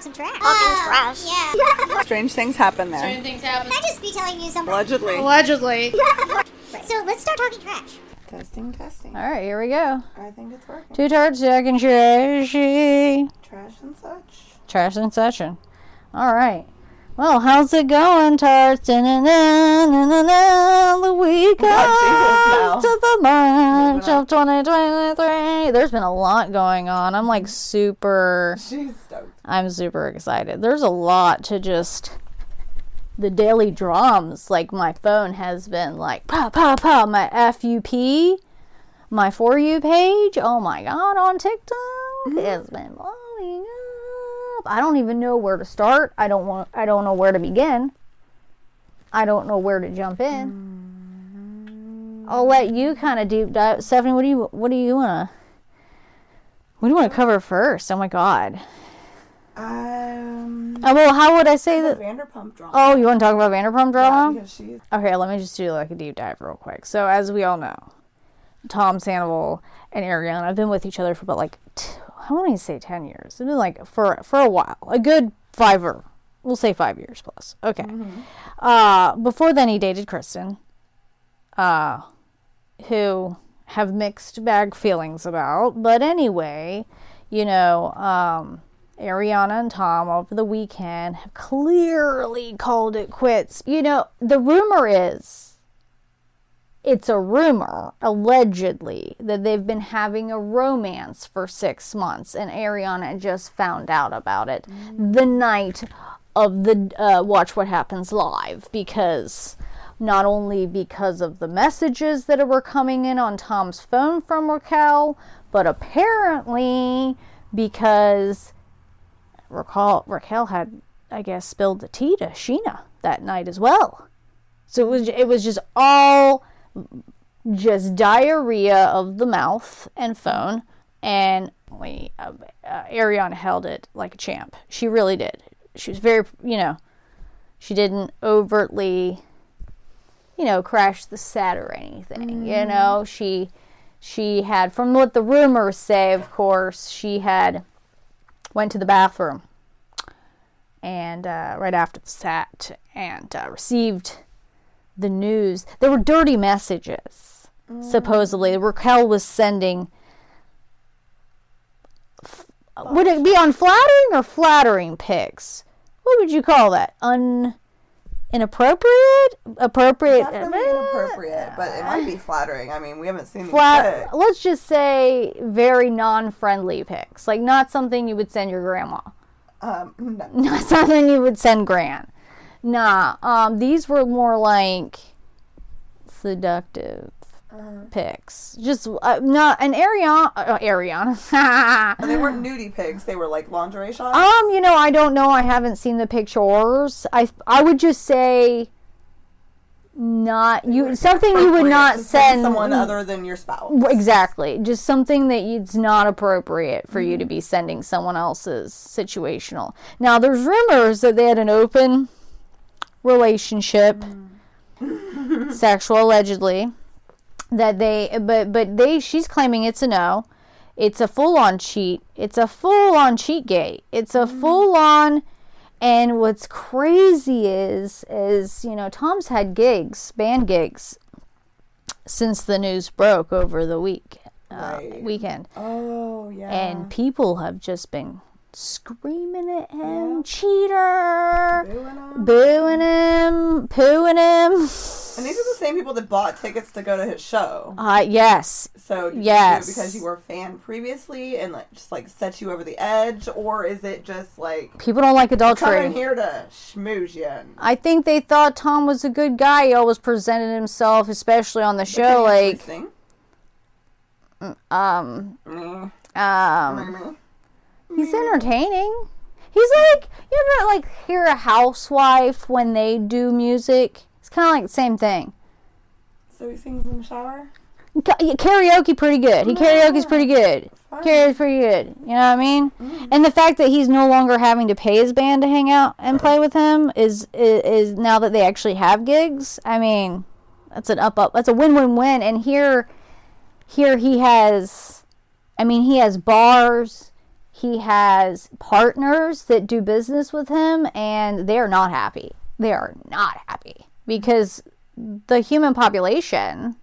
talk some trash. Talking oh, trash. Yeah. Strange things happen there. Certain things happen. Can I just be telling you something? Allegedly. Allegedly. So let's start talking trash. Testing, testing. All right, here we go. I think it's working. Two tarts, talking trashy. Trash and such. Trash and session. All right. Well, how's it going, tarts? The week God, Jesus, after the March of 2023. There's been a lot going on. I'm like super. She's stoked. I'm super excited. There's a lot to just the daily drums. Like my phone has been like pa pa pa. My FUP, my for you page. Oh my god, on TikTok mm-hmm. has been blowing up. I don't even know where to start. I don't want. I don't know where to begin. I don't know where to jump in. Mm-hmm. I'll let you kind of deep dive. Stephanie, what do you what do you wanna what do you want to cover first? Oh my god. Um, Oh, well, how would I say that? Vanderpump drama. Oh, you want to talk about Vanderpump Yeah, drama? because she's Okay, let me just do like a deep dive real quick. So, as we all know, Tom Sandoval and Ariana have been with each other for about like t- I want to say ten years. It's been like for for a while, a good five or we'll say five years plus. Okay. Uh, before then, he dated Kristen, uh, who have mixed bag feelings about. But anyway, you know, um, Ariana and Tom over the weekend have clearly called it quits. You know, the rumor is it's a rumor, allegedly, that they've been having a romance for six months, and Ariana just found out about it the night of the uh, Watch What Happens Live because not only because of the messages that were coming in on Tom's phone from Raquel, but apparently because Raquel, Raquel had, I guess, spilled the tea to Scheana that night as well. So it was it was just all just diarrhea of the mouth and phone, and we uh, uh, Ariana held it like a champ. She really did. She was very, you know, she didn't overtly, you know, crash the set or anything. You know, she she had, from what the rumors say, of course, she had went to the bathroom and uh, right after the set and uh, received the news. There were dirty messages, supposedly. Raquel was sending. f- Would it be unflattering or flattering pics? What would you call that? Un. Inappropriate? Appropriate? definitely inappropriate, but it might be flattering. I mean, we haven't seen Flat, let's just say very non-friendly pics, like not something you would send your grandma. Um, no. not something you would send Gran. Nah, um, these were more like seductive pics. Just uh, not an Ariana. Uh, Ariana. And they weren't nudie pics. They were like lingerie shots. um, you know, I don't know. I haven't seen the pictures. I I would just say not you something you would not send someone other than your spouse. Exactly. Just something that it's not appropriate for you to be sending someone else's situational. Now, there's rumors that they had an open relationship, sexual allegedly. That they, but but they, she's claiming it's a no. It's a full on cheat. It's a full on cheat gate. It's a full on. And what's crazy is, is you know, Tom's had gigs, band gigs, since the news broke over the week uh, Right. weekend, Oh yeah. and people have just been screaming at him, cheater, Booing 'em. booing him, pooing him. And these are the same people that bought tickets to go to his show. Uh, yes, So Yes. because you were a fan previously and like just like set you over the edge, or is it just like people don't like adultery? coming here to schmooze you? I think they thought Tom was a good guy. He always presented himself, especially on the show, like um Mm, um. mm, He's entertaining. He's like you ever like hear a housewife when they do music. It's kind of like the same thing. So he sings in the shower. Ka- Karaoke pretty good. He karaoke's pretty good. Karaoke's pretty good. You know what I mean? Mm-hmm. And the fact that he's no longer having to pay his band to hang out and play with him is, is is now that they actually have gigs. I mean, that's an up up. That's a win win win. And here, here he has. I mean, he has bars. He has partners that do business with him, and they're not happy. They are not happy because the human population,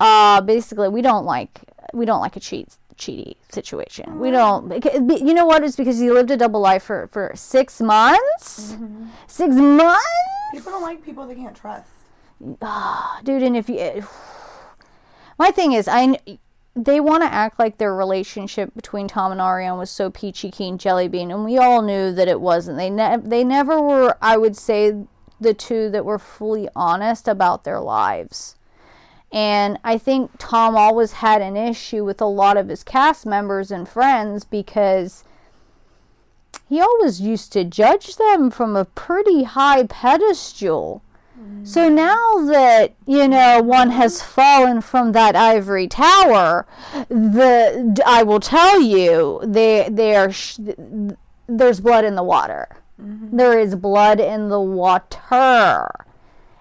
uh, basically, we don't like we don't like a cheat cheaty situation. We don't. You know what? It's because he lived a double life for for six months. Six months, People don't like people they can't trust. dude. And if you, my thing is, I they want to act like their relationship between Tom and Ariane was so peachy keen jelly bean, and we all knew that it wasn't. They ne- they never were. I would say the two that were fully honest about their lives. And I think Tom always had an issue with a lot of his cast members and friends because he always used to judge them from a pretty high pedestal. So now that you know one has fallen from that ivory tower, the I will tell you they they are sh- there's blood in the water. Mm-hmm. There is blood in the water.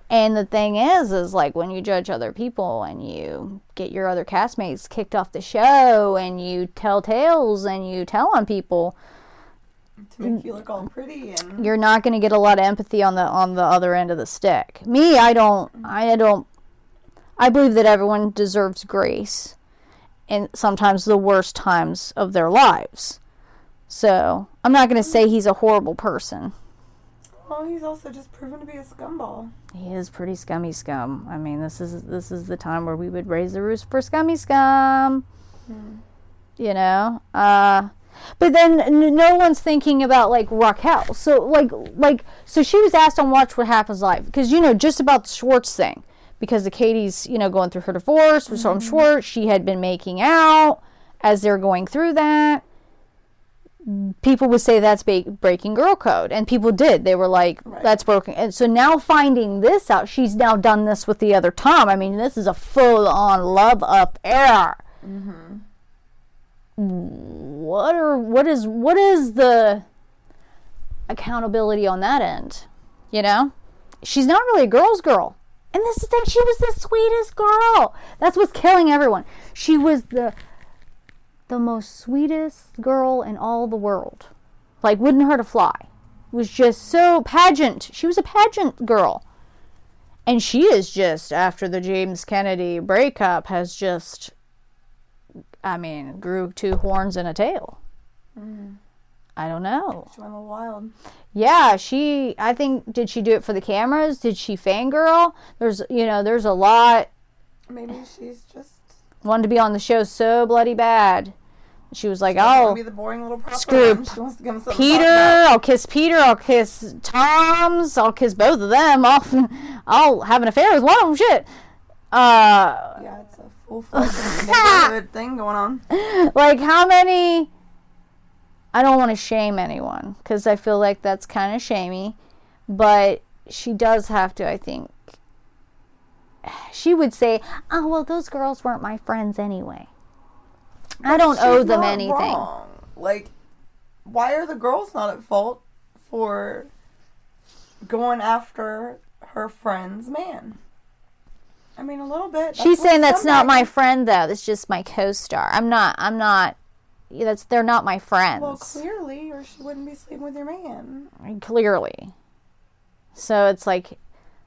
And the thing is, is like when you judge other people and you get your other castmates kicked off the show and you tell tales and you tell on people, To make you look all pretty and you're not going to get a lot of empathy on the on the other end of the stick. Me, I don't I don't I believe that everyone deserves grace and sometimes the worst times of their lives. So, I'm not going to say he's a horrible person. well, he's also just proven to be a scumball. He is pretty scummy scum. I mean, this is this is the time where we would raise the roost for scummy scum. You know, uh, but then n- no one's thinking about like Raquel. So like like so she was asked on Watch What Happens Live because you know just about the Schwartz thing because the Katie's you know going through her divorce with Tom mm-hmm. Schwartz. She had been making out as they're going through that. People would say that's ba- breaking girl code and people did. They were like Right. that's broken. And so now finding this out she's now done this with the other tom. I mean this is a full-on love affair mm-hmm. mm. What are what is what is the accountability on that end you know she's not really a girl's girl and this is the thing she was the sweetest girl that's what's killing everyone she was the the most sweetest girl in all the world. Like, wouldn't hurt a fly. Was just so pageant. She was a pageant girl. And she is just, after the James Kennedy breakup, has just, I mean, grew two horns and a tail. I don't know. She went a little wild. Yeah, she, I think, did she do it for the cameras? Did she fangirl? There's, you know, there's a lot Maybe she's just wanted to be on the show so bloody bad. She was like, oh, "Oh, be the boring little screw. She wants to give him something to talk Peter. I'll kiss Peter, I'll kiss Tom's, I'll kiss both of them. I'll, I'll have an affair with one of them. Shit. Uh, Yeah, it's a full fledged neighborhood thing going on. like how many? I don't want to shame anyone because I feel like that's kind of shamey, but she does have to. I think she would say, "Oh well, those girls weren't my friends anyway. I don't owe them anything." wrong. Like, why are the girls not at fault for going after her friend's man? I mean, a little bit. She's saying that's not my friend though. That's just my co-star. I'm not. I'm not. That's they're not my friends. Well, clearly, or she wouldn't be sleeping with your man. clearly. So it's like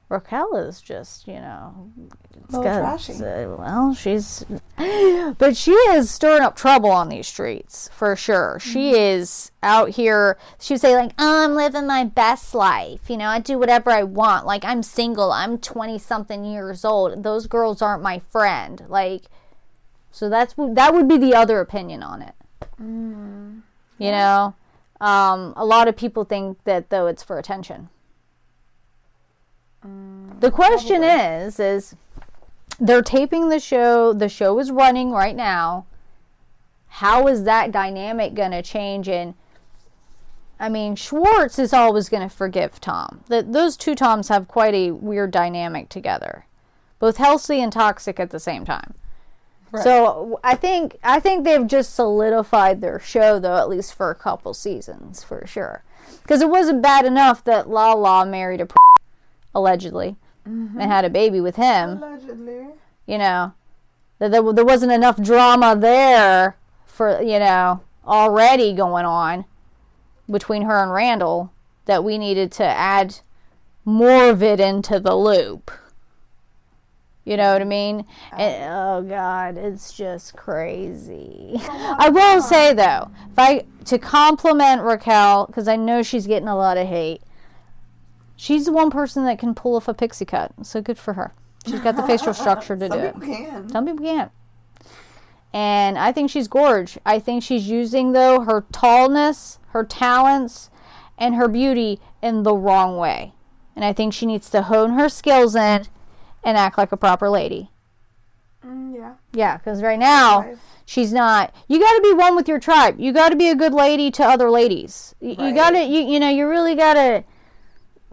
Raquel is just, you know, it's Little got- trashy. well, she's, but she is stirring up trouble on these streets for sure. She Mm-hmm. is out here. She would say like, "Oh, I'm living my best life. You know, I do whatever I want. Like I'm single. I'm twenty something years old. Those girls aren't my friend. Like, so that's that would be the other opinion on it. Mm. You know, um, a lot of people think that though it's for attention. The question is, is they're taping the show. The show is running right now. How is that dynamic going to change? And I mean, Schwartz is always going to forgive Tom. That those two Toms have quite a weird dynamic together, both healthy and toxic at the same time. Right. So I think I think they've just solidified their show though, at least for a couple seasons for sure. Because it wasn't bad enough that La La married a allegedly and mm-hmm. had a baby with him. Allegedly. You know, that there, there wasn't enough drama there for you know already going on between her and Randall that we needed to add more of it into the loop. You know what I mean? And, oh God, it's just crazy. Oh, I will say though, if I to compliment Raquel because I know she's getting a lot of hate. She's the one person that can pull off a pixie cut, so good for her. She's got the facial structure to Some do it. people can. Some people can't. And I think she's gorge. I think she's using though her tallness, her talents, and her beauty in the wrong way. And I think she needs to hone her skills in and act like a proper lady. Mm, yeah. Yeah, because right now she's not. You got to be one with your tribe. You got to be a good lady to other ladies. You, you got to. You you know you really got to.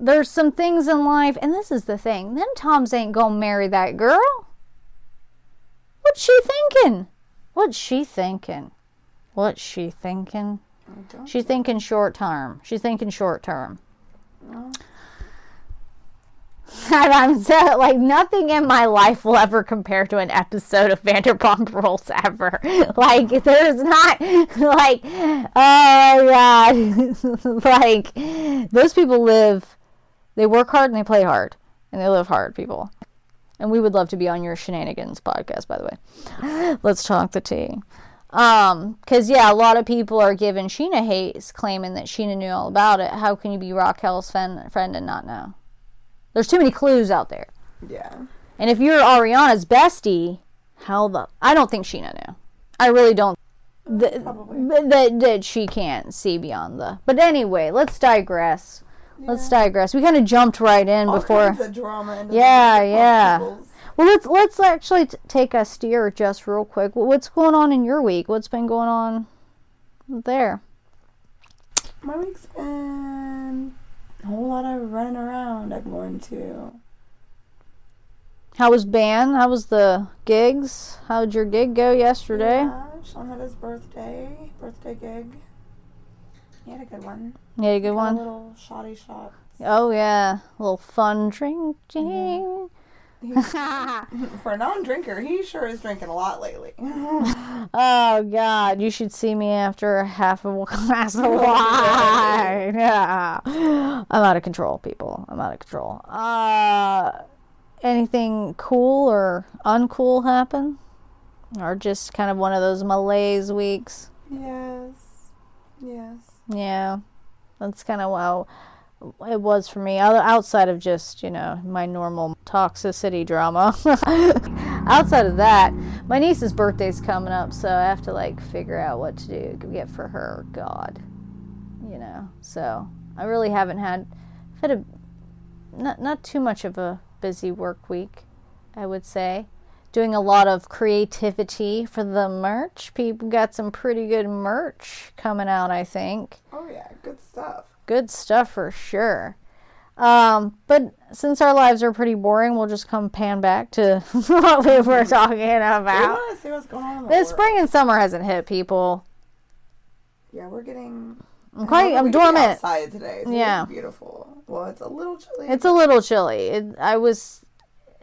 There's some things in life, and this is the thing. Them Toms ain't gonna marry that girl. What's she thinking? What's she thinking? What's she thinking? She's thinking short term. She's thinking short term. No. And I'm so like nothing in my life will ever compare to an episode of Vanderpump Rules ever. Like there's not like oh god, like those people live, they work hard and they play hard and they live hard. People, and we would love to be on your shenanigans podcast. By the way, let's talk the tea. Um, cause yeah, a lot of people are giving Scheana hate, claiming that Scheana knew all about it. How can you be Raquel's friend, friend and not know? There's too many clues out there. Yeah. And if you're Ariana's bestie, how the I don't think Scheana knew. I really don't. That that she can't see beyond the. But anyway, let's digress. Let's digress. We kind of jumped right in All before. kinds of drama. into Yeah, the yeah. peoples. Well, let's let's actually t- take a steer just real quick. What's going on in your week? What's been going on there? My week's been a whole lot of running around. I'm going to. How was band? How was the gigs? How'd your gig go yesterday? Yeah, Sean had his birthday, birthday gig. He had a good one. You had a good Got one. A little shoddy shot. Oh yeah, a little fun drinking. For a non-drinker, he sure is drinking a lot lately. Oh God, you should see me after a half of a glass of wine. Yeah. I'm out of control, people. I'm out of control. Uh, anything cool or uncool happen, or just kind of one of those malaise weeks? yes. Yes. Yeah, that's kind of how it was for me. Outside of just you know my normal toxicity drama. outside of that, my niece's birthday's coming up, so I have to like figure out what to do get for her. God, you know. So I really haven't had had a not not too much of a busy work week, I would say. Doing a lot of creativity for the merch. People got some pretty good merch coming out, I think Oh yeah, good stuff. good stuff for sure. Um, but since our lives are pretty boring, we'll just come pan back to what we were talking We about. to see what's going on The spring and summer hasn't hit people. Yeah, we're getting. I'm quite, I'm dormant. Outside today. So Yeah. It's beautiful. Well, it's a little chilly. It's a little chilly. It, I was,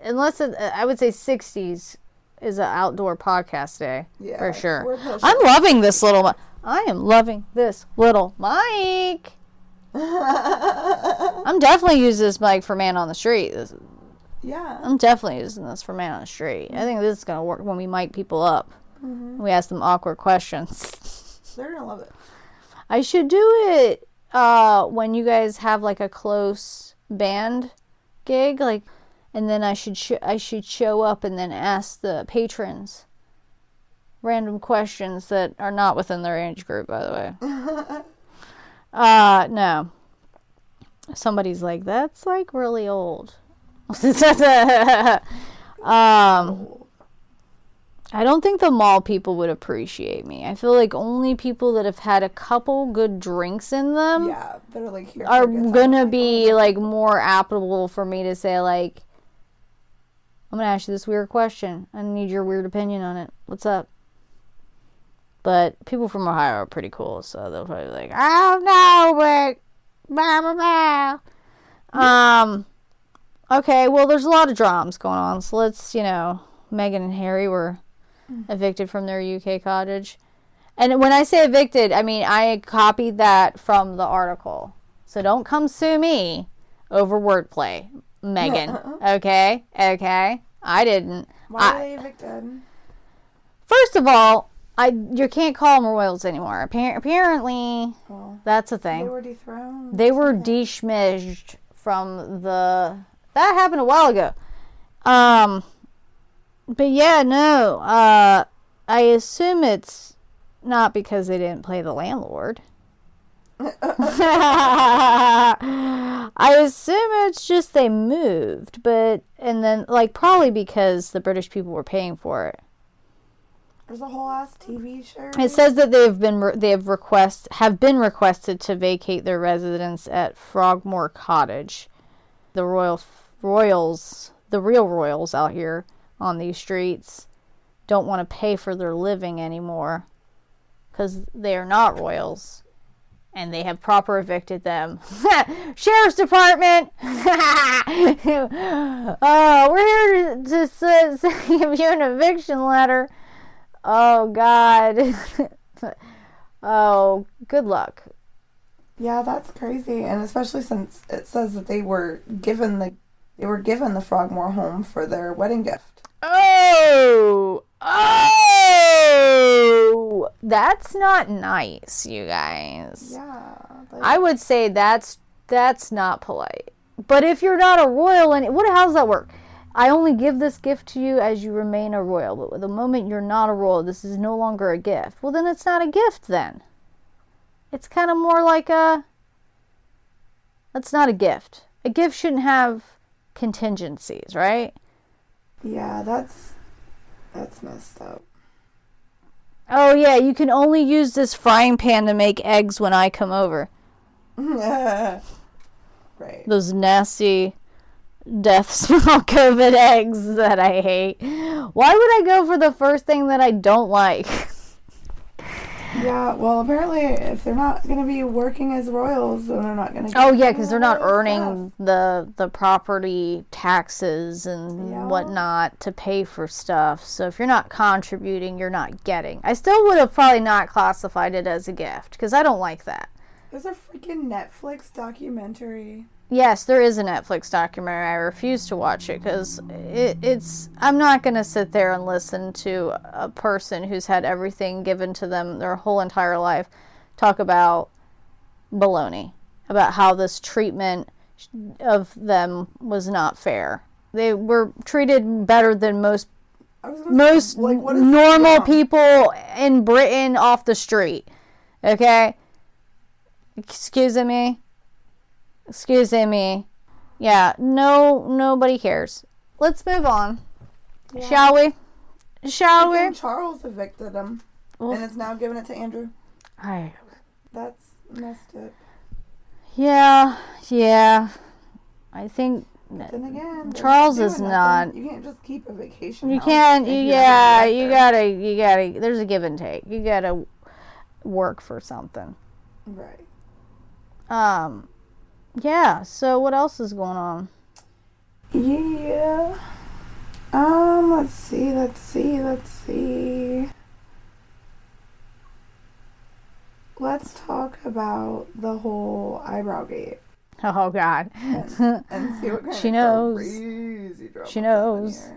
unless it, I would say 60s is an outdoor podcast day yeah, for sure. I'm loving this little. mi- I am loving this little mic. I'm definitely using this mic for man on the street. This, yeah. I'm definitely using this for man on the street. I think this is gonna work when we mic people up. Mm-hmm. We ask them awkward questions. They're gonna love it. I should do it uh, when you guys have like a close band gig, like, and then I should sh- I should show up and then ask the patrons random questions that are not within their age group. By the way, uh, no. Somebody's like, that's like really old. um, I don't think the mall people would appreciate me. I feel like only people that have had a couple good drinks in them yeah, they're like here. are for a good time. gonna be like more applicable for me to say like I'm gonna ask you this weird question. I need your weird opinion on it. What's up? But people from Ohio are pretty cool, so they'll probably be like, I don't know, but blah blah blah. Um okay, well there's a lot of dramas going on, so let's, you know, Meghan and Harry were evicted from their UK cottage. And when I say evicted, I mean I copied that from the article. So don't come sue me over wordplay, Meghan. okay? Okay? I didn't. Why I- they evicted? First of all, I you can't call them royals anymore. Appar- apparently, Well, that's a thing. they were dethroned. They were deschmidged from the. That happened a while ago. Um, but yeah, no. Uh, I assume it's not because they didn't play the landlord. I assume it's just they moved, but and then like probably because the British people were paying for it. There's a whole ass TV show. It says that they've been re- they have request have been requested to vacate their residence at Frogmore Cottage. The royal royals, the real royals out here on these streets, don't want to pay for their living anymore because they are not royals, and they have proper evicted them. Sheriff's Department. oh, we're here to, to s- s- give you an eviction letter. Oh God. oh, good luck. Yeah, that's crazy, and especially since it says that they were given the they were given the Frogmore home for their wedding gift. Oh, oh, that's not nice, you guys. Yeah, like, I would say that's that's not polite. But if you're not a royal, and what how does that work? I only give this gift to you as you remain a royal. But the moment you're not a royal, this is no longer a gift. Well, then it's not a gift. Then it's kind of more like a. That's not a gift. A gift shouldn't have contingencies, right? yeah, that's that's messed up. Oh yeah, you can only use this frying pan to make eggs when I come over. right. Those nasty death smell COVID eggs that I hate. Why would I go for the first thing that I don't like? Yeah, well, apparently, if they're not going to be working as royals, then they're not going to. Oh yeah, because they're not earning the the property taxes and Yeah. whatnot to pay for stuff. So if you're not contributing, you're not getting. I still would have probably not classified it as a gift because I don't like that. There's a freaking Netflix documentary. Yes, there is a Netflix documentary. I refuse to watch it because it, it's. I'm not going to sit there and listen to a person who's had everything given to them their whole entire life talk about baloney, about how this treatment of them was not fair. They were treated better than most I was gonna most say, like, normal people in Britain off the street. Okay? Excuse me. Excuse me. Yeah, no nobody cares. Let's move on. Shall we? Shall we? Charles evicted him, Well- and it's now giving it to Andrew. I That's messed up. Yeah, yeah. I think Then again, Charles is nothing. not- You can't just keep a vacation. you can't you, yeah, you gotta you gotta there's a give and take. You gotta work for something. Right. Um yeah, so what else is going on? Yeah. Um, let's see, let's see, let's see. Let's talk about the whole eyebrow gate Oh god. and, and see what kind She of knows. crazy She knows.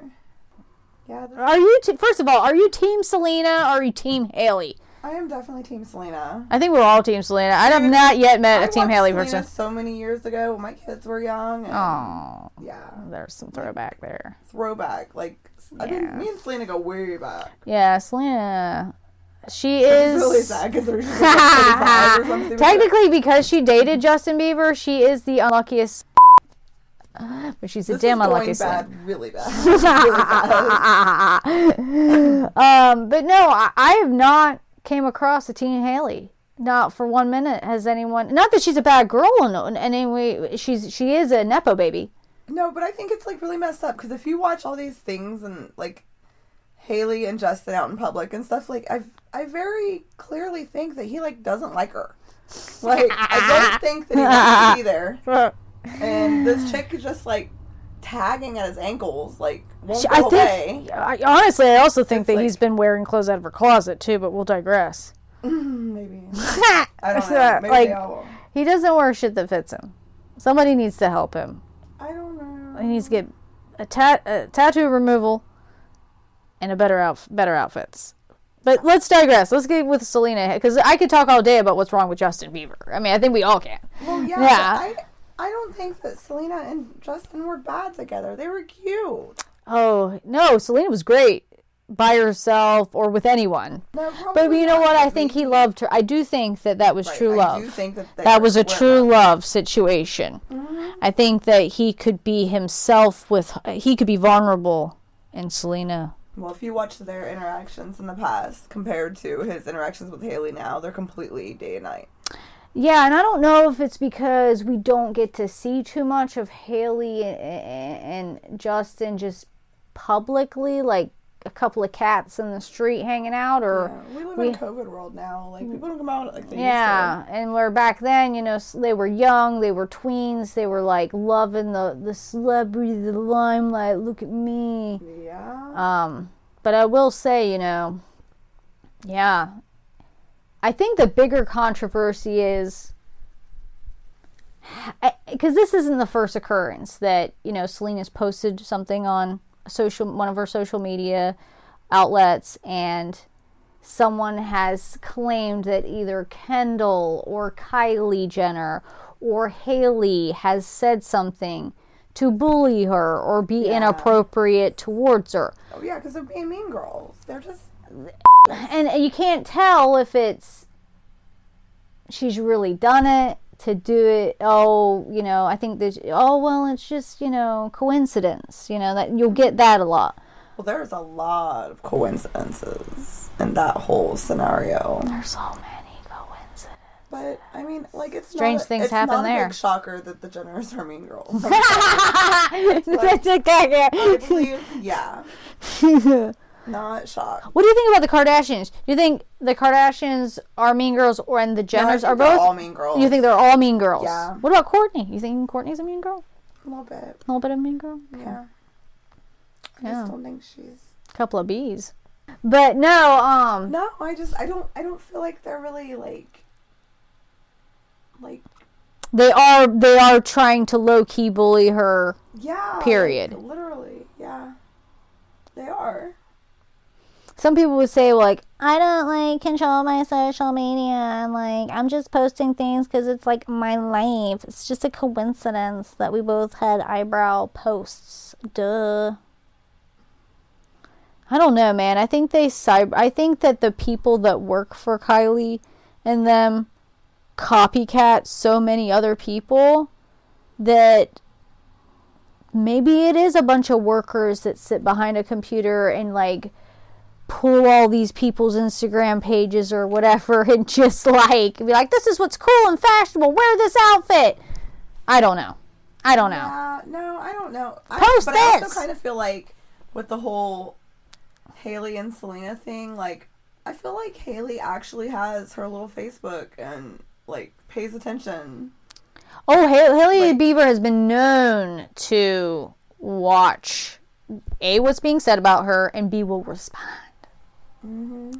Yeah, Are you t- first of all, are you team Selena or are you team Hailey? I am definitely Team Selena. I think we're all team Selena. I have not yet met I a team Hailey Selena person. so many years ago when my kids were young. Oh, Yeah, there's some throwback there. throwback. Like, I mean, me and Selena go way back. Yeah, Selena. She is really sad because like 25 or something. Technically, because she dated Justin Bieber, she is the unluckiest. But she's a damn unlucky bad, really bad, really bad. um, but no, I, I have not came across a teen Hailey. Not for one minute has anyone. Not that she's a bad girl in, in any way. She's she is a nepo baby. No, but I think it's like really messed up because if you watch all these things and like Hailey and Justin out in public and stuff, like I I very clearly think that he like doesn't like her. Like I don't think that he wants to be there. And this chick is just like tagging at his ankles, like won't She- go I away. think. I, honestly, I also think It's that like- he's been wearing clothes out of her closet too. But we'll digress. Maybe. I don't know. Maybe like they all will. he doesn't wear shit that fits him. Somebody needs to help him. I don't know. He needs to get a, tat- a tattoo removal and a better out better outfits. But let's digress. Let's get with Selena because I could talk all day about what's wrong with Justin Bieber. I mean, I think we all can. Well, yeah. Yeah. I, I don't think that Selena and Justin were bad together. They were cute. Oh no, Selena was great by herself or with anyone. No, But you know what? I think he loved her. I do think that that was Right, true I love. do think that that was a true love. love situation. Mm-hmm. I think that he could be himself with. He could be vulnerable, and Selena. Well, if you watch their interactions in the past compared to his interactions with Hailey now, they're completely day and night. Yeah, and I don't know if it's because we don't get to see too much of Hailey and, and Justin just publicly, like a couple of cats in the street hanging out, or Yeah, we live we- in a COVID world now. Like people don't come out like they Yeah, and where back then, you know, they were young, they were tweens, they were like loving the the celebrity, the limelight. Look at me. Yeah. Um, but I will say, you know, yeah, I think the bigger controversy is because this isn't the first occurrence that you know Selena's posted something on social one of her social media outlets and someone has claimed that either Kendall or Kylie Jenner or Hailey has said something to bully her or be Yeah. inappropriate towards her. oh yeah, because they're being mean girls. They're just And you can't tell if it's she's really done it to do it. Oh, you know, I think that oh well, it's just, you know, coincidence, you know, that you'll get that a lot. well, there's a lot of coincidences in that whole scenario. There's so many coincidences. But I mean, like it's Strange not, things it's happen not there. A big shocker that the Jenners are mean girls. Honestly, yeah, not shocked. What do you think about the Kardashians? Do you think the Kardashians are mean girls, or and the No, Jenners think are they're both? all mean girls. you think they're all mean girls? Yeah. What about Kourtney? You think Kourtney's a mean girl? a little bit? A little bit of mean girl. Yeah. I Yeah. just don't think she's. A couple of bees. But no, um, No, I just I don't I don't feel like they're really like. Like they are they are trying to low key bully her. yeah. Period. like, literally, yeah. They are. Some people would say like, I don't like control my social media. like I'm just posting things because it's like my life. It's just a coincidence that we both had eyebrow posts. Duh. I don't know, man. I think they cyber. I think that the people that work for Kylie and them copycat so many other people that maybe it is a bunch of workers that sit behind a computer and like pull all these people's Instagram pages or whatever and just like be like, this is what's cool and fashionable. Wear this outfit. I don't know. I don't know. Yeah, no, I don't know. I, Post but I also kind of feel like with the whole Hailey and Selena thing, like I feel like Hailey actually has her little Facebook and like pays attention. Oh, Hailey, Hailey Like- Bieber has been known to watch A, what's being said about her, and B, will respond.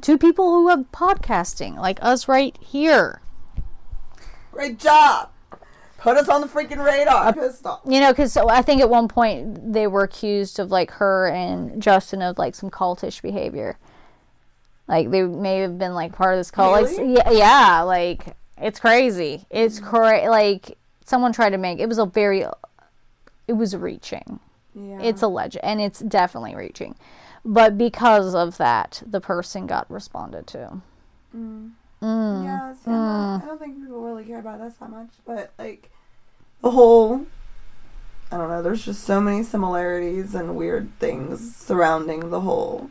To people who have podcasting, like us right here. Great job. Put us on the freaking radar. You know, because I think at one point they were accused of like her and Justin of like some cultish behavior. Like they may have been like part of this cult. Like, yeah, yeah, like it's crazy. It's mm. crazy. like someone tried to make it was a very, it was reaching. Yeah. It's a legend, and it's definitely reaching. But because of that, the person got responded to. Mm. Mm. yeah. See, I'm not- mm. I don't think people really care about us that much, but like the whole. I don't know. There's just so many similarities and weird things surrounding the whole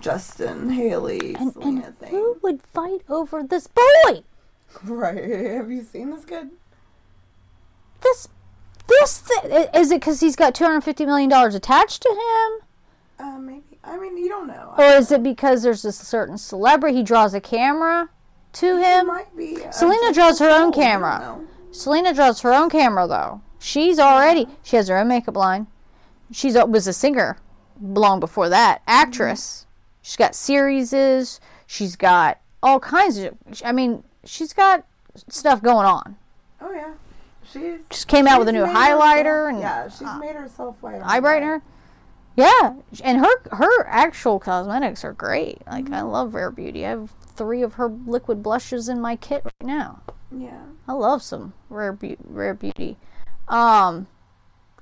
Justin Hailey And, Selena and thing. who would fight over this boy? Right. Have you seen this kid? This, this th- is it because he's got two hundred fifty million dollars attached to him, Uh, maybe. I mean, you don't know. or is it because there's a certain celebrity he draws a camera to It him? might be. Uh, Selena draws her own soul, you don't camera. Selena draws her own camera though. She's already she has her own makeup line. She's was a singer long before that, actress. Mm-hmm. She's got series. She's got all kinds of. I mean, she's got stuff going on. Oh yeah, She Just came out with a new highlighter herself- and yeah, she's uh, made herself white. eye brightener. Yeah, and her her actual cosmetics are great. Like I love Rare Beauty. I have three of her liquid blushes in my kit right now. Yeah. I love some Rare Beauty. Rare Beauty. Um,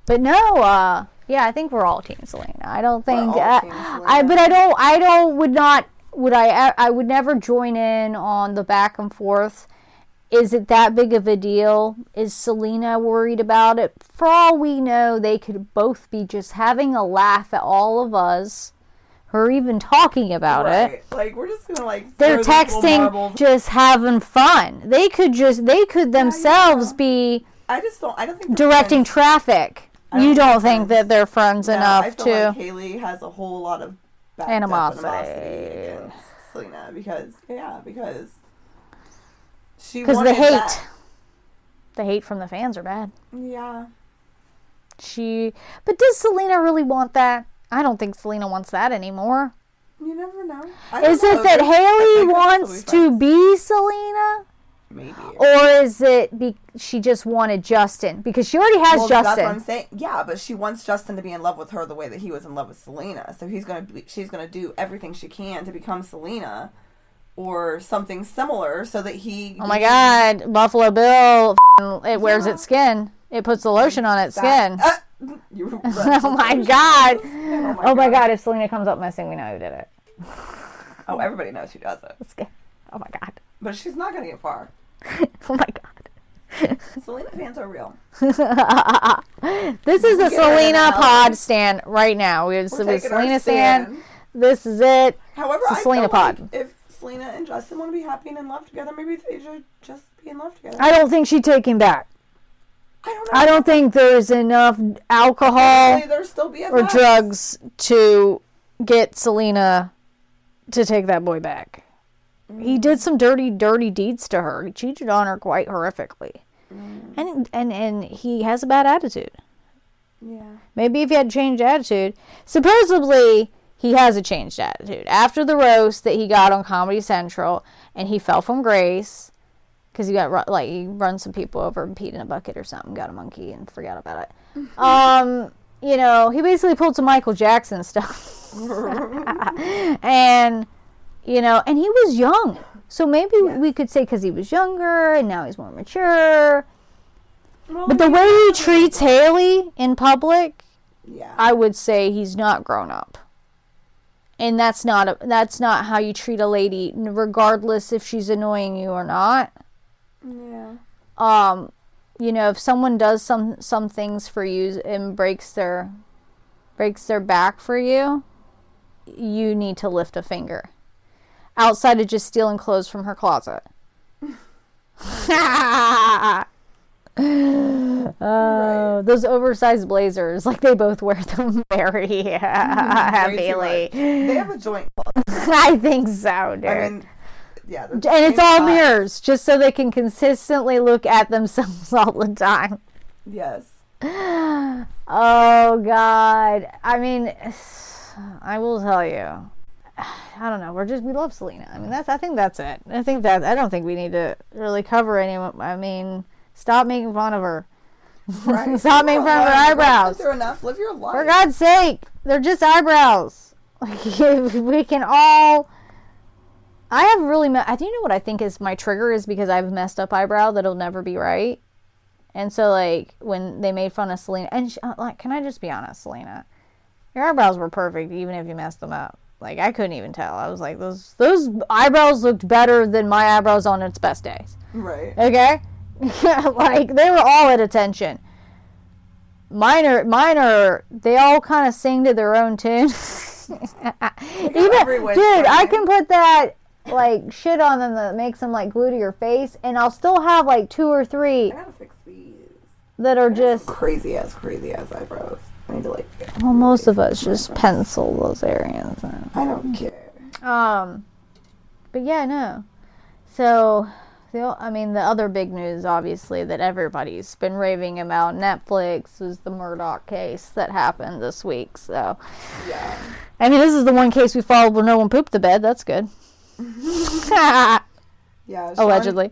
but no, uh, yeah, I think we're all Team Selena. I don't think Team I, but I don't, I don't, would not, would I, I would never join in on the back and forth. Is it that big of a deal? Is Selena worried about it? For all we know, they could both be just having a laugh at all of us, or even talking about it Like we're just gonna like. they're throw these little texting just having fun they could just they could themselves yeah. be I just don't. I don't think directing friends. traffic you don't don't think friends. that they're friends No, enough to like Hailey has a whole lot of up Animosity. against Selena because yeah, because because the hate that. the hate from the fans are bad Yeah. she but does selena really want that i don't think selena wants that anymore You never know. Is know. it that hailey wants to be selena maybe. or is it be- she just wanted justin because she already has Well, that's what I'm justin saying. Yeah, but she wants Justin to be in love with her the way that he was in love with Selena. So he's gonna be, she's gonna do everything she can to become Selena, or something similar, so that he. oh my god buffalo bill it wears Yeah. its skin it puts the lotion on its skin Uh, oh my god. Oh my god, if Selena comes up missing, we know who did it. Oh, everybody knows who does it. Oh my god. but she's not gonna get far. Oh my god. Selena fans are real. This is a Get her in Selena pod stand right now. We have taking Selena stand. stand. This is it. However, It's a I Selena pod. like if Selena and Justin want to be happy and in love together, maybe they should just be in love together. I don't think she'd take him back. I don't know. I don't think there's enough alcohol still or drugs to get Selena to take that boy back. He mm. did some dirty, dirty deeds to her. He cheated on her quite horrifically. Mm. And and and he has a bad attitude. Yeah. Maybe if he had changed attitude. Supposedly, he has a changed attitude. After the roast that he got on Comedy Central, and he fell from grace because he got like he run some people over and peed in a bucket or something, got a monkey and forgot about it. um, you know, he basically pulled some Michael Jackson stuff, and you know, and he was young. So maybe we could say because he was younger and now he's more mature. Well, But the way he treats Hailey in public, yeah. I would say he's not grown up. And that's not a, that's not how you treat a lady regardless if she's annoying you or not. yeah. Um you know, if someone does some some things for you and breaks their breaks their back for you, you need to lift a finger. Outside of just stealing clothes from her closet. Oh, those oversized blazers, like they both wear them very mm-hmm. Way heavily. They have a joint. I think so, dude. I mean, yeah. and it's all size. mirrors, just so they can consistently look at themselves all the time. Yes. Oh God! I mean, I will tell you. I don't know. We're just we love Selena. I mean, that's. I think that's it. I think that. I don't think we need to really cover anyone. I mean, stop making fun of her. Right. Stop making fun of her eyebrows. Through enough. Live your life. For God's sake, they're just eyebrows. Like we can all. I have really. Me- I do you know what I think is my trigger is because I have messed up eyebrow that'll never be right, and so like when they made fun of Selena, and she, uh, like, can I just be honest, Selena, your eyebrows were perfect even if you messed them up. Like I couldn't even tell. I was like those those eyebrows looked better than my eyebrows on its best days. Right. Okay? like they were all at attention. Mine are mine are they all kind of sing to their own tune. Even dude, I can put that like shit on them that makes them like glue to your face and I'll still have like two or three I gotta fix these. that are just Crazy ass, crazy ass eyebrows. I need to like. well most of us just pencil those areas. in. I don't care. Um, but yeah, no. So, the I mean, the other big news, obviously, that everybody's been raving about Netflix was the Murdaugh case that happened this week. So, Yeah. I mean, this is the one case we followed where no one pooped the bed. That's good. Yeah. Sean- Allegedly.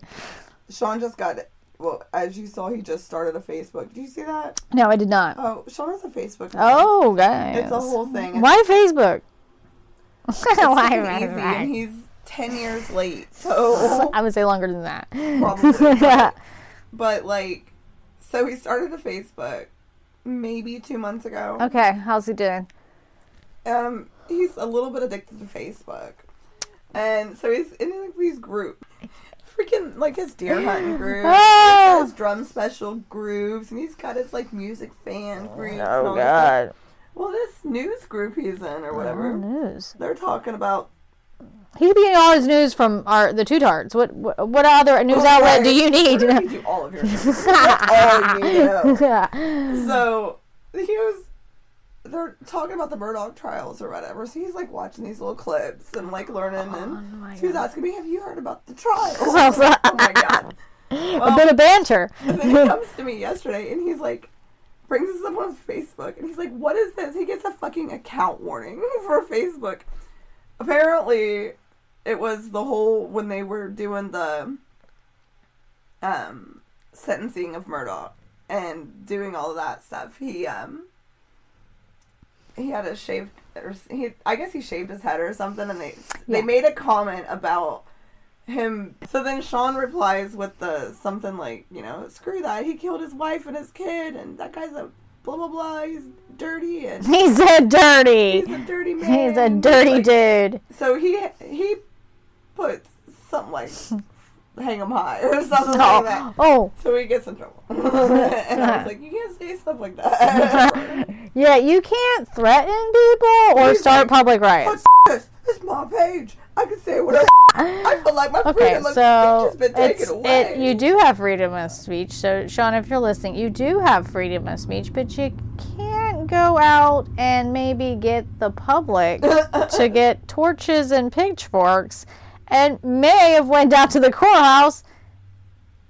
Sean just got it. Well, as you saw, he just started a Facebook. Did you see that? No, I did not. Oh, Sean has a Facebook. now. Oh, guys. It's a whole thing. Why Facebook? Why easy, and he's ten years late. So I would say longer than that. probably. but, but like, so he started a Facebook maybe two months ago. okay, how's he doing? Um, he's a little bit addicted to Facebook, and so he's in like these groups. Freaking like his deer hunting group, he's Oh. got his drum special grooves, and he's got his like music fan groups. and all this. Well, this news group he's in or whatever, News. they're talking about. He could be getting all his news from our the two tarts. What what, what other news Oh, outlet right. do you need? Where do you all of your news? All you know. So he was. They're talking about the Murdaugh trials or whatever. So he's like watching these little clips and like learning. Oh and my he was asking me, "Have you heard about the trial?" Oh, oh my god! a bit of banter. And then he comes to me yesterday and he's like, brings this up on Facebook and he's like, what is this? He gets a fucking account warning for Facebook. Apparently, it was the whole when they were doing the um sentencing of Murdaugh and doing all of that stuff. He um he had a shaved or he I guess he shaved his head or something and they they made a comment about him so then Sean replies with the something like, you know, screw that. He killed his wife and his kid and that guy's a blah blah blah. He's dirty and He's a dirty. he's a dirty man. He's a dirty Like, dude. So he he puts something like hang him high or something like Oh, that. oh, So he gets in trouble. and I was like, you can't say stuff like that. yeah. You can't threaten people or He's start like, public riots. This. It's my page. I can say whatever. I feel like my Okay, freedom of so speech has been taken away. it. You do have freedom of speech. So Sean, if you're listening, you do have freedom of speech, but you can't go out and maybe get the public to get torches and pitchforks, and may have went down to the courthouse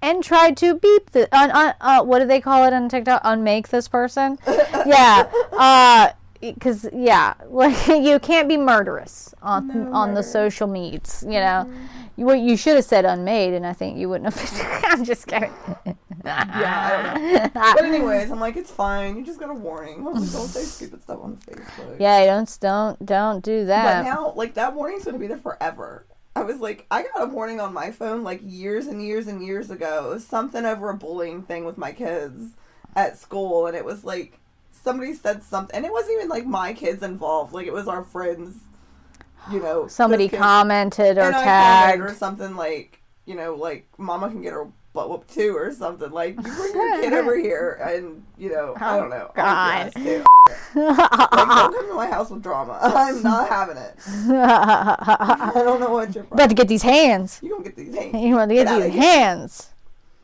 and tried to beep the un, un, uh, what do they call it on TikTok? Unmake this person. yeah. Uh, because yeah, like you can't be murderous on No on the social medias. You know, you what you should have said unmade, and I think you wouldn't have. I'm just kidding. yeah, I don't know. But anyways, I'm like, it's fine. You just got a warning. Hopefully don't say stupid stuff on Facebook. Yeah, don't don't don't do that. But now, like that warning's gonna be there forever. I was like, I got a warning on my phone like years and years and years ago. Something over a bullying thing with my kids at school, and it was like somebody said something, and it wasn't even like my kids involved. Like it was our friends, you know. Somebody commented or tagged. or something like, you know, like Mama can get her butt whooped too, or something like. You bring your kid over here, and you know, I don't know. Oh, God. Like, don't come to my house with drama. I'm not having it. I don't know what you're. About to get these hands. You gonna get these hands? You want to get, Get these hands.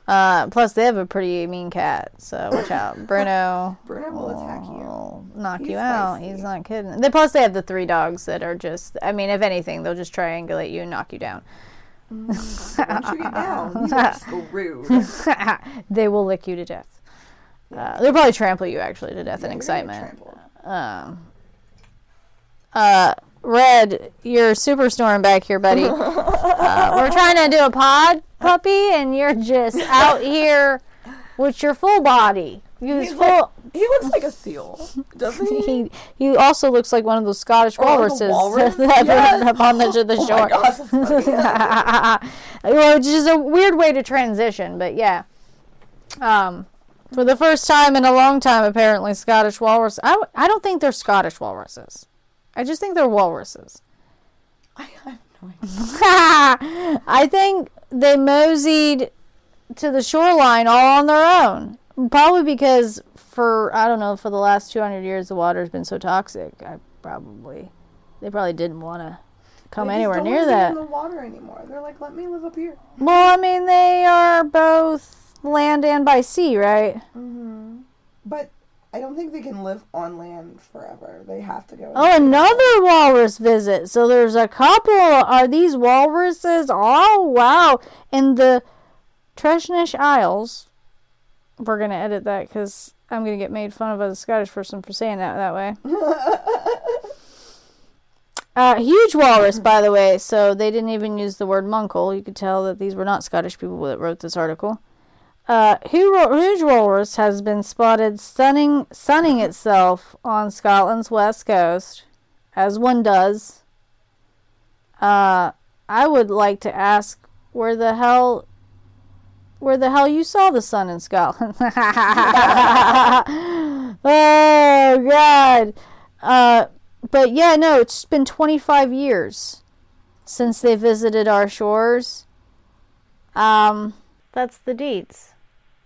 Uh, plus, they have a pretty mean cat, so watch out. Bruno Bruno will attack you. knock He's you out. feisty. He's not kidding. They plus they have the three dogs that are just. I mean, if anything, they'll just triangulate you and knock you down. Once you get down, you're screwed. they will lick you to death. Uh, they'll probably trample you actually to death in gonna get excitement. Um, uh, Red, you're super snoring back here, buddy. uh, we're trying to do a pod, puppy, and you're just out here with your full body. He's full. He looks like a seal, doesn't he? he he also looks like one of those Scottish Oh, like walruses walrus? that Yes. up on the, the Oh shore. well, which is a weird way to transition, but yeah. Um, for the first time in a long time, apparently Scottish walrus. I don't think they're Scottish walruses. I just think they're walruses. I have no idea. I think they moseyed to the shoreline all on their own. Probably because for I don't know for the last 200 years the water's been so toxic. I probably they probably didn't want to come They anywhere don't near wanna be that. in the water anymore. They're like, let me live up here. Well, I mean they are both land and by sea, right? But I don't think they can live on land forever. They have to go. Oh, another walrus visit. So there's a couple. Are these walruses? Oh, wow. In the Treshnish Isles. We're going to edit that because I'm going to get made fun of by the Scottish person for saying that that way. Uh, huge walrus, by the way. So they didn't even use the word muckle. You could tell that these were not Scottish people that wrote this article. Uh, huge walrus has been spotted stunning, sunning itself on Scotland's west coast, as one does. Uh, I would like to ask where the hell, where the hell you saw the sun in Scotland? oh God. Uh, but yeah, no, it's been 25 years since they visited our shores. Um, that's the deets.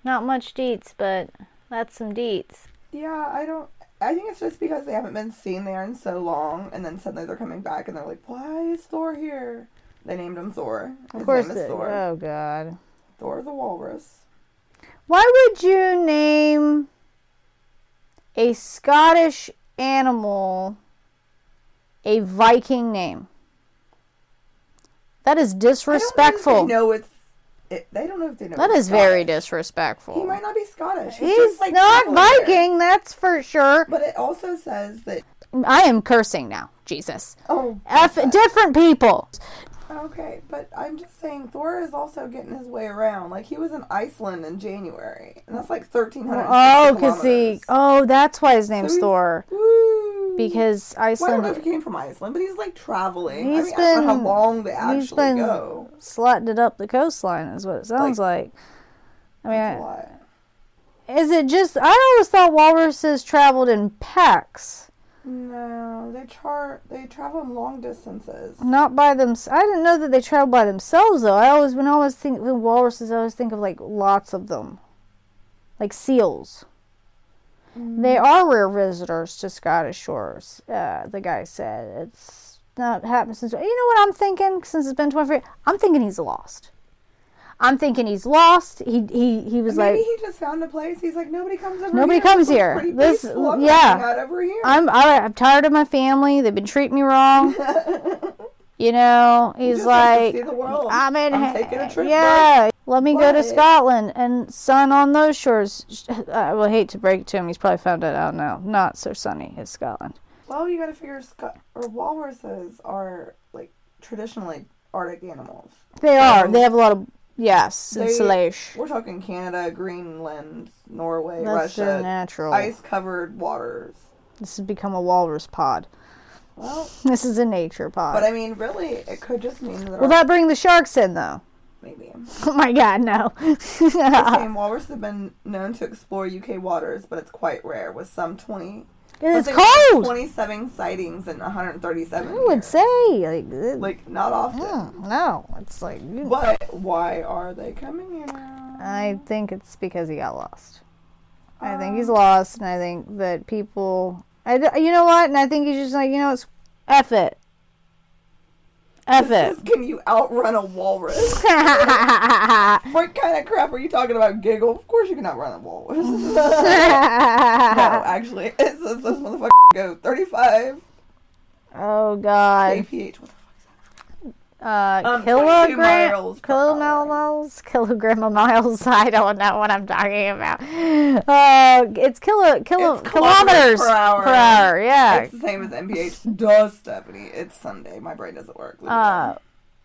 Not much deets, but that's some deets. Yeah, I don't. I think it's just because they haven't been seen there in so long, and then suddenly they're coming back, and they're like, "Why is Thor here?" They named him Thor. His Of course, name is it- Thor. oh god. Thor the walrus. Why would you name a Scottish animal a Viking name? That is I disrespectful. They know it's. It, they don't know if they know. That is very disrespectful. He might not be Scottish. He's, He's just, like, not. Viking, that's for sure. But it also says that. I am cursing now. Jesus. Oh. F different people. Okay, but I'm just saying Thor is also getting his way around. Like he was in Iceland in January, and that's like thirteen hundred. Oh, because he. Oh, that's why his name's he's- Thor. Woo. Because Well, I don't know if he came from Iceland, but he's like traveling. He's I mean, I don't know been- how long they he's actually been go. slutted it up the coastline, is what it sounds like. I mean, I- is it just. I always thought walruses traveled in packs, No, they char they travel long distances. not by them. I didn't know that they travel by themselves, though. I always, when I always think of walruses, I always think of like lots of them, like seals. They are rare visitors to Scottish shores. Uh, the guy said it's not happened since. You know what I'm thinking? Since it's been 24, I'm thinking he's lost. I'm thinking he's lost. He he he was like Maybe like, he just found a place. He's like nobody comes over. Nobody here. comes This here. This-. I'm yeah. over here. I'm I, I'm tired of my family. They've been treating me wrong. You know, he's like see the world. I'm in. I'm taking a trip, Yeah, let me go to Scotland and sun on those shores. I will hate to break it to him. He's probably found it out now. Not so sunny is Scotland. Well, you got to figure Sc- or walruses are like traditionally Arctic animals. They are. So- They have a lot of yes, They- insulation. We're talking Canada, Greenland, Norway, That's Russia, natural. ice-covered waters. This has become a walrus pod. Well, This is a nature pod. but I mean, really, it could just mean that Will that bring the sharks in though? maybe. Oh my god, no. The same walrus have been known to explore UK waters, but it's quite rare, with some 20. It's something cold. 27 sightings in 137 I would years. say like, uh, Like, not often. no. It's like But why are they coming here? I think it's because he got lost. I think Um, he's lost, and I think that people. I, you know what? And I think he's just like, you know, it's F it. F This it. is, can you outrun a walrus? what kind of crap are you talking about, Giggle? Of course you can outrun a walrus. no, actually, it says this motherfucker go 35 oh God. kph. What? Uh, Um, 22 kilogram, miles per hour. kilomills, kilogram miles. I don't know what I'm talking about. Uh, it's kilo, kilo, It's kilometers kilometers per hour. Per hour, yeah. It's the same as MPH. Duh, Stephanie. It's Sunday. My brain doesn't work. Uh,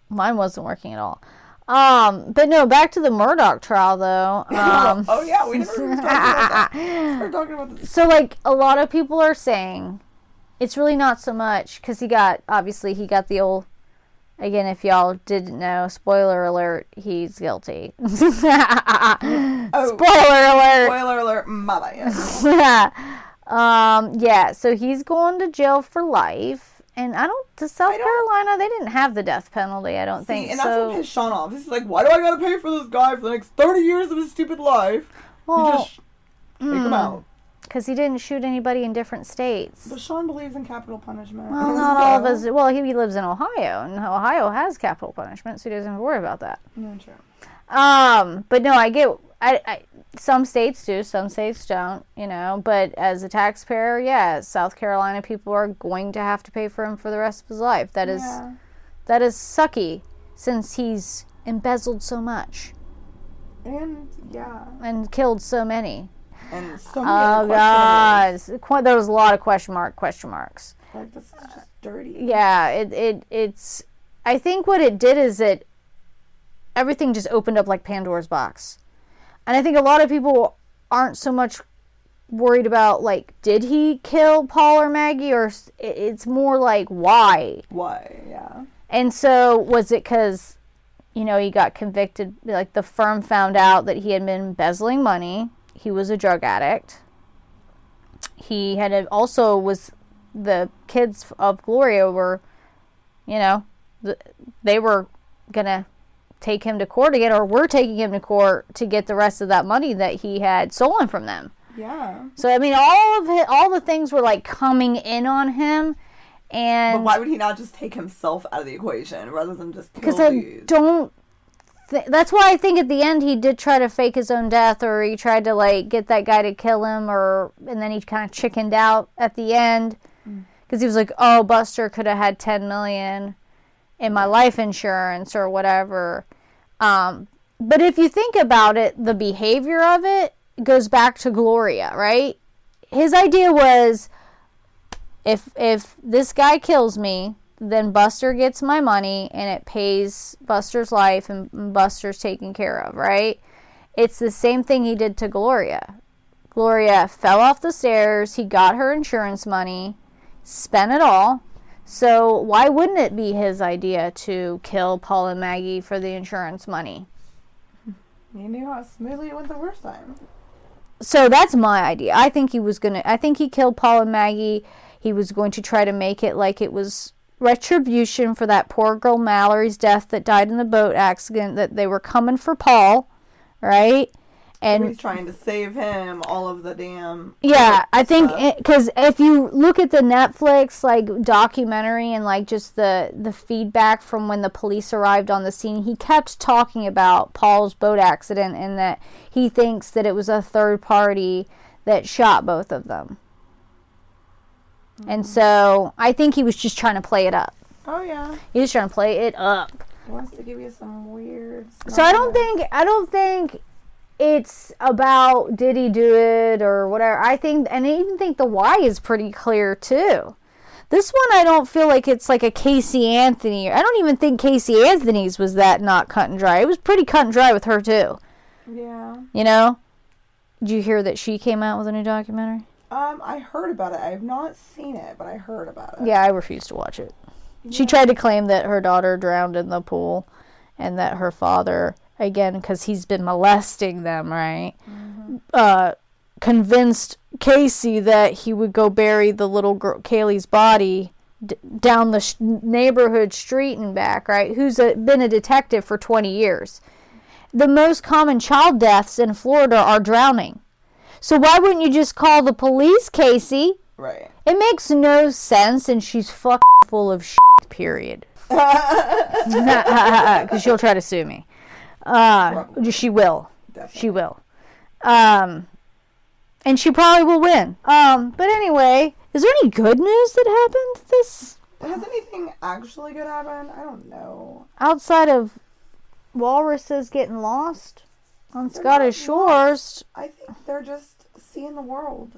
mine wasn't working at all. Um, but no, back to the Murdaugh trial though. Um, oh yeah, we never talked about that. We're talking about this. so like a lot of people are saying it's really not so much because he got obviously he got the old again if y'all didn't know spoiler alert he's guilty Oh, spoiler alert spoiler alert, my bad. um yeah so he's going to jail for life and i don't to south carolina they didn't have the death penalty i don't See, think and that's what pissed Sean off. He's like, why do I gotta pay for this guy for the next 30 years of his stupid life? Well, you just take him out. Because he didn't shoot anybody in different states But Sean believes in capital punishment. well not all of us well he, he lives in ohio and ohio has capital punishment so he doesn't have to worry about that No, true. Um, but no, I get. I, I some states do, some states don't. You know, but as a taxpayer, yeah, South Carolina people are going to have to pay for him for the rest of his life. That is Yeah. that is sucky, since he's embezzled so much And yeah. and killed so many. And so many Oh God, Qu- there was a lot of question mark question marks. Like this is just dirty. yeah, it, it it's I think what it did is it everything just opened up like Pandora's box. And I think a lot of people aren't so much worried about like did he kill Paul or Maggie or it's more like why. Why? Yeah. And so was it cuz you know, he got convicted like the firm found out that he had been embezzling money. He was a drug addict. He had a- also was the kids of Gloria were you know, th- they were going to take him to court again or were taking him to court to get the rest of that money that he had stolen from them. Yeah. So I mean all of it, all the things were like coming in on him and But why would he not just take himself out of the equation rather than just because I these? don't. Th- that's why I think at the end he did try to fake his own death, or he tried to like get that guy to kill him, or and then he kind of chickened out at the end because he was like, "Oh, Buster could have had ten million in my life insurance or whatever." Um, but if you think about it, the behavior of it goes back to Gloria, right? His idea was if if this guy kills me, then Buster gets my money and it pays Buster's life and Buster's taken care of, right? It's the same thing he did to Gloria. Gloria fell off the stairs, he got her insurance money, spent it all. So why wouldn't it be his idea to kill Paul and Maggie for the insurance money? He knew how smoothly it went the first time. so that's my idea. I think he was gonna. I think he killed Paul and Maggie. He was going to try to make it like it was retribution for that poor girl Mallory's death that died in the boat accident. That they were coming for Paul, right? And he's trying to save him. All of the damn. yeah, I think because if you look at the Netflix like documentary and like just the the feedback from when the police arrived on the scene, he kept talking about Paul's boat accident and that he thinks that it was a third party that shot both of them. And so I think he was just trying to play it up. Oh yeah. He was trying to play it up. He wants to give you some weird. So I don't think I don't think it's about did he do it or whatever. I think and I even think the why is pretty clear too. This one I don't feel like it's like a Casey Anthony. I don't even think Casey Anthony's was that not cut and dry. It was pretty cut and dry with her too. Yeah. You know? Did you hear that she came out with a new documentary? Um, I heard about it. I have not seen it, but I heard about it. Yeah, I refused to watch it. She tried to claim that her daughter drowned in the pool and that her father, again, because he's been molesting them, right? Uh, convinced Casey that he would go bury the little girl, Caylee's body d- down the sh- neighborhood street and back, right? Who's a, been a detective for 20 years. The most common child deaths in Florida are drowning. So why wouldn't you just call the police, Casey? Right. It makes no sense, and she's fucking full of shit. Period. Because she'll try to sue me. Uh, she will. Definitely. She will. Um, and she probably will win. Um, but anyway, is there any good news that happened this Has anything actually good happened? I don't know. outside of walruses getting lost on They're Scottish shores? I think they're just seeing the world.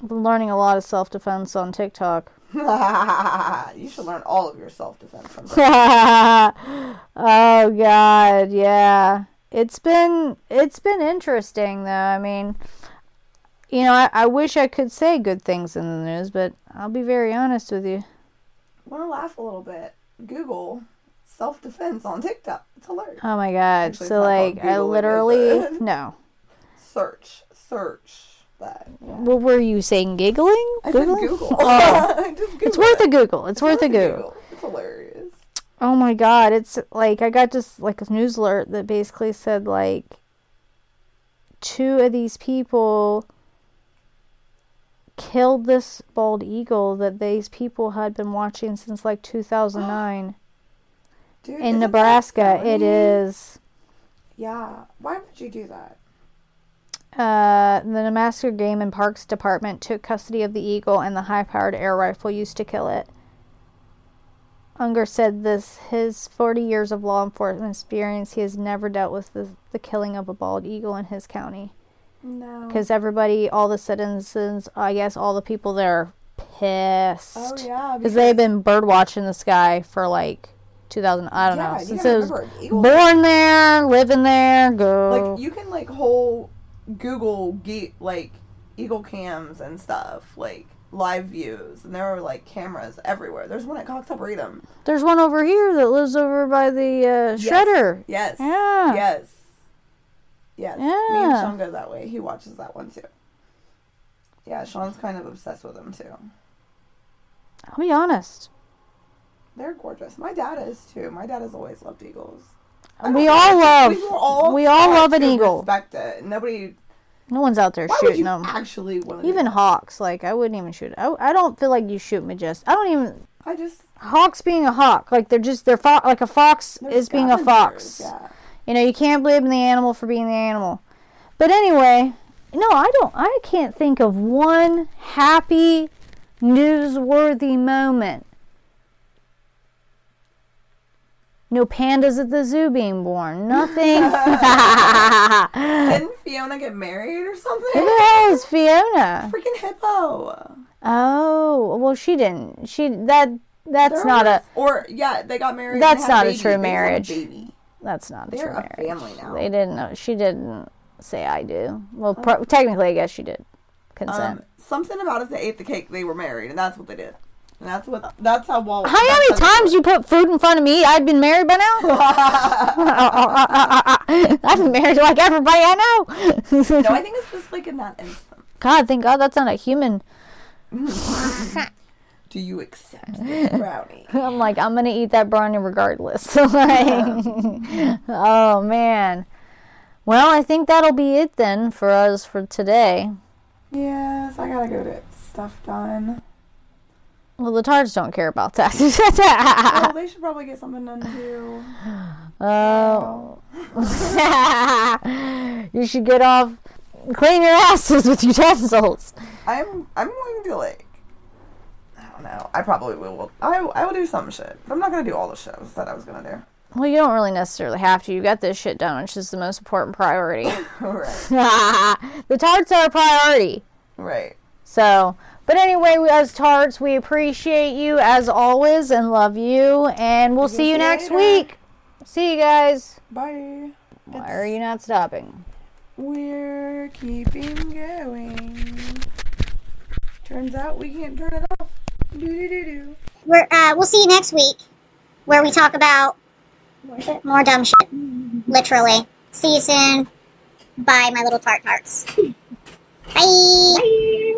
I've been learning a lot of self defense on TikTok. you should learn all of your self defense from oh god, yeah. It's been it's been interesting though. I mean, you know, I, I wish I could say good things in the news, but I'll be very honest with you. Want to laugh a little bit? Google self defense on TikTok. It's hilarious. Oh my god. Actually, so like I literally no. Search, search that. Yeah. What were you saying? Giggling? I said Google. Oh. Just Google It's worth it. a Google. It's, worth a Google. It's hilarious. Oh my god, it's like I got just like a news alert that basically said like two of these people killed this bald eagle that these people had been watching since like 2009 Dude, in Nebraska. It is. Yeah. Why would you do that? Uh, the Nebraska Game and Parks Department took custody of the eagle and the high-powered air rifle used to kill it. Unger said this his 40 years of law enforcement experience, he has never dealt with the, the killing of a bald eagle in his county. No. Because everybody, all the citizens, I guess all the people there are pissed. Oh yeah, because they've been bird watching this guy for like 2000 i don't Yeah, know since it was remember, born there living there go like you can like whole Google ge- like eagle cams and stuff like live views, and there are like cameras everywhere. There's one at Cox Arboretum. there's one over here that lives over by the uh, shredder Yes. Yeah. Yes. Yes. Yeah. Me and Sean go that way. He watches that one too. Yeah, Sean's kind of obsessed with them too. i'll be honest They're gorgeous. My dad is too. My dad has always loved eagles. We all love we all we all love an eagle Respect it. Nobody. no one's out there shooting them actually even hawks like i wouldn't even shoot I, I don't feel like you shoot majestic i don't even I just hawks being a hawk like they're just they're fo- like a fox is being a fox Yeah. You know, you can't blame the animal for being the animal. But anyway, no, I don't. I can't think of one happy, newsworthy moment. No pandas at the zoo being born. Nothing. Didn't Fiona get married or something? Hell is Fiona? Freaking hippo. Oh, well, she didn't. She that that's There not a Or yeah, they got married. That's not a true They just had marriage. baby. that's not a They're true a marriage. family now. They didn't know. She didn't say I do. Well, pro- technically, I guess she did. Consent. Um, something about if they ate the cake, they were married, and that's what they did. And that's what. That's how Walt. How many times you put food in front of me? I'd been married by now. I've been married to like everybody I know. No, I think it's just like in that instant. God, thank God that's not a human. Do you accept this brownie? I'm like, I'm gonna eat that brownie regardless. Like, oh man. Well, I think that'll be it then for us for today. yes, I gotta go get stuff done. Well, the tards don't care about that. Well, they should probably get something done too. Oh. you should get off, clean your asses with utensils. I'm I'm going to like I don't know. I probably will. I I will do some shit. But I'm not gonna do all the shit I said I was gonna do. Well, you don't really necessarily have to. You got this shit done, which is the most important priority. right. the tarts are a priority. Right. So, but anyway, we, as tarts, we appreciate you as always and love you. And we'll see see you you next later. week. See you guys. Bye. Why are you not stopping? We're keeping going. Turns out we can't turn it off. Do do do do. We're, uh, we'll see you next week where we talk about more more dumb shit. Literally. See you soon. Bye, my little tart tarts. Bye.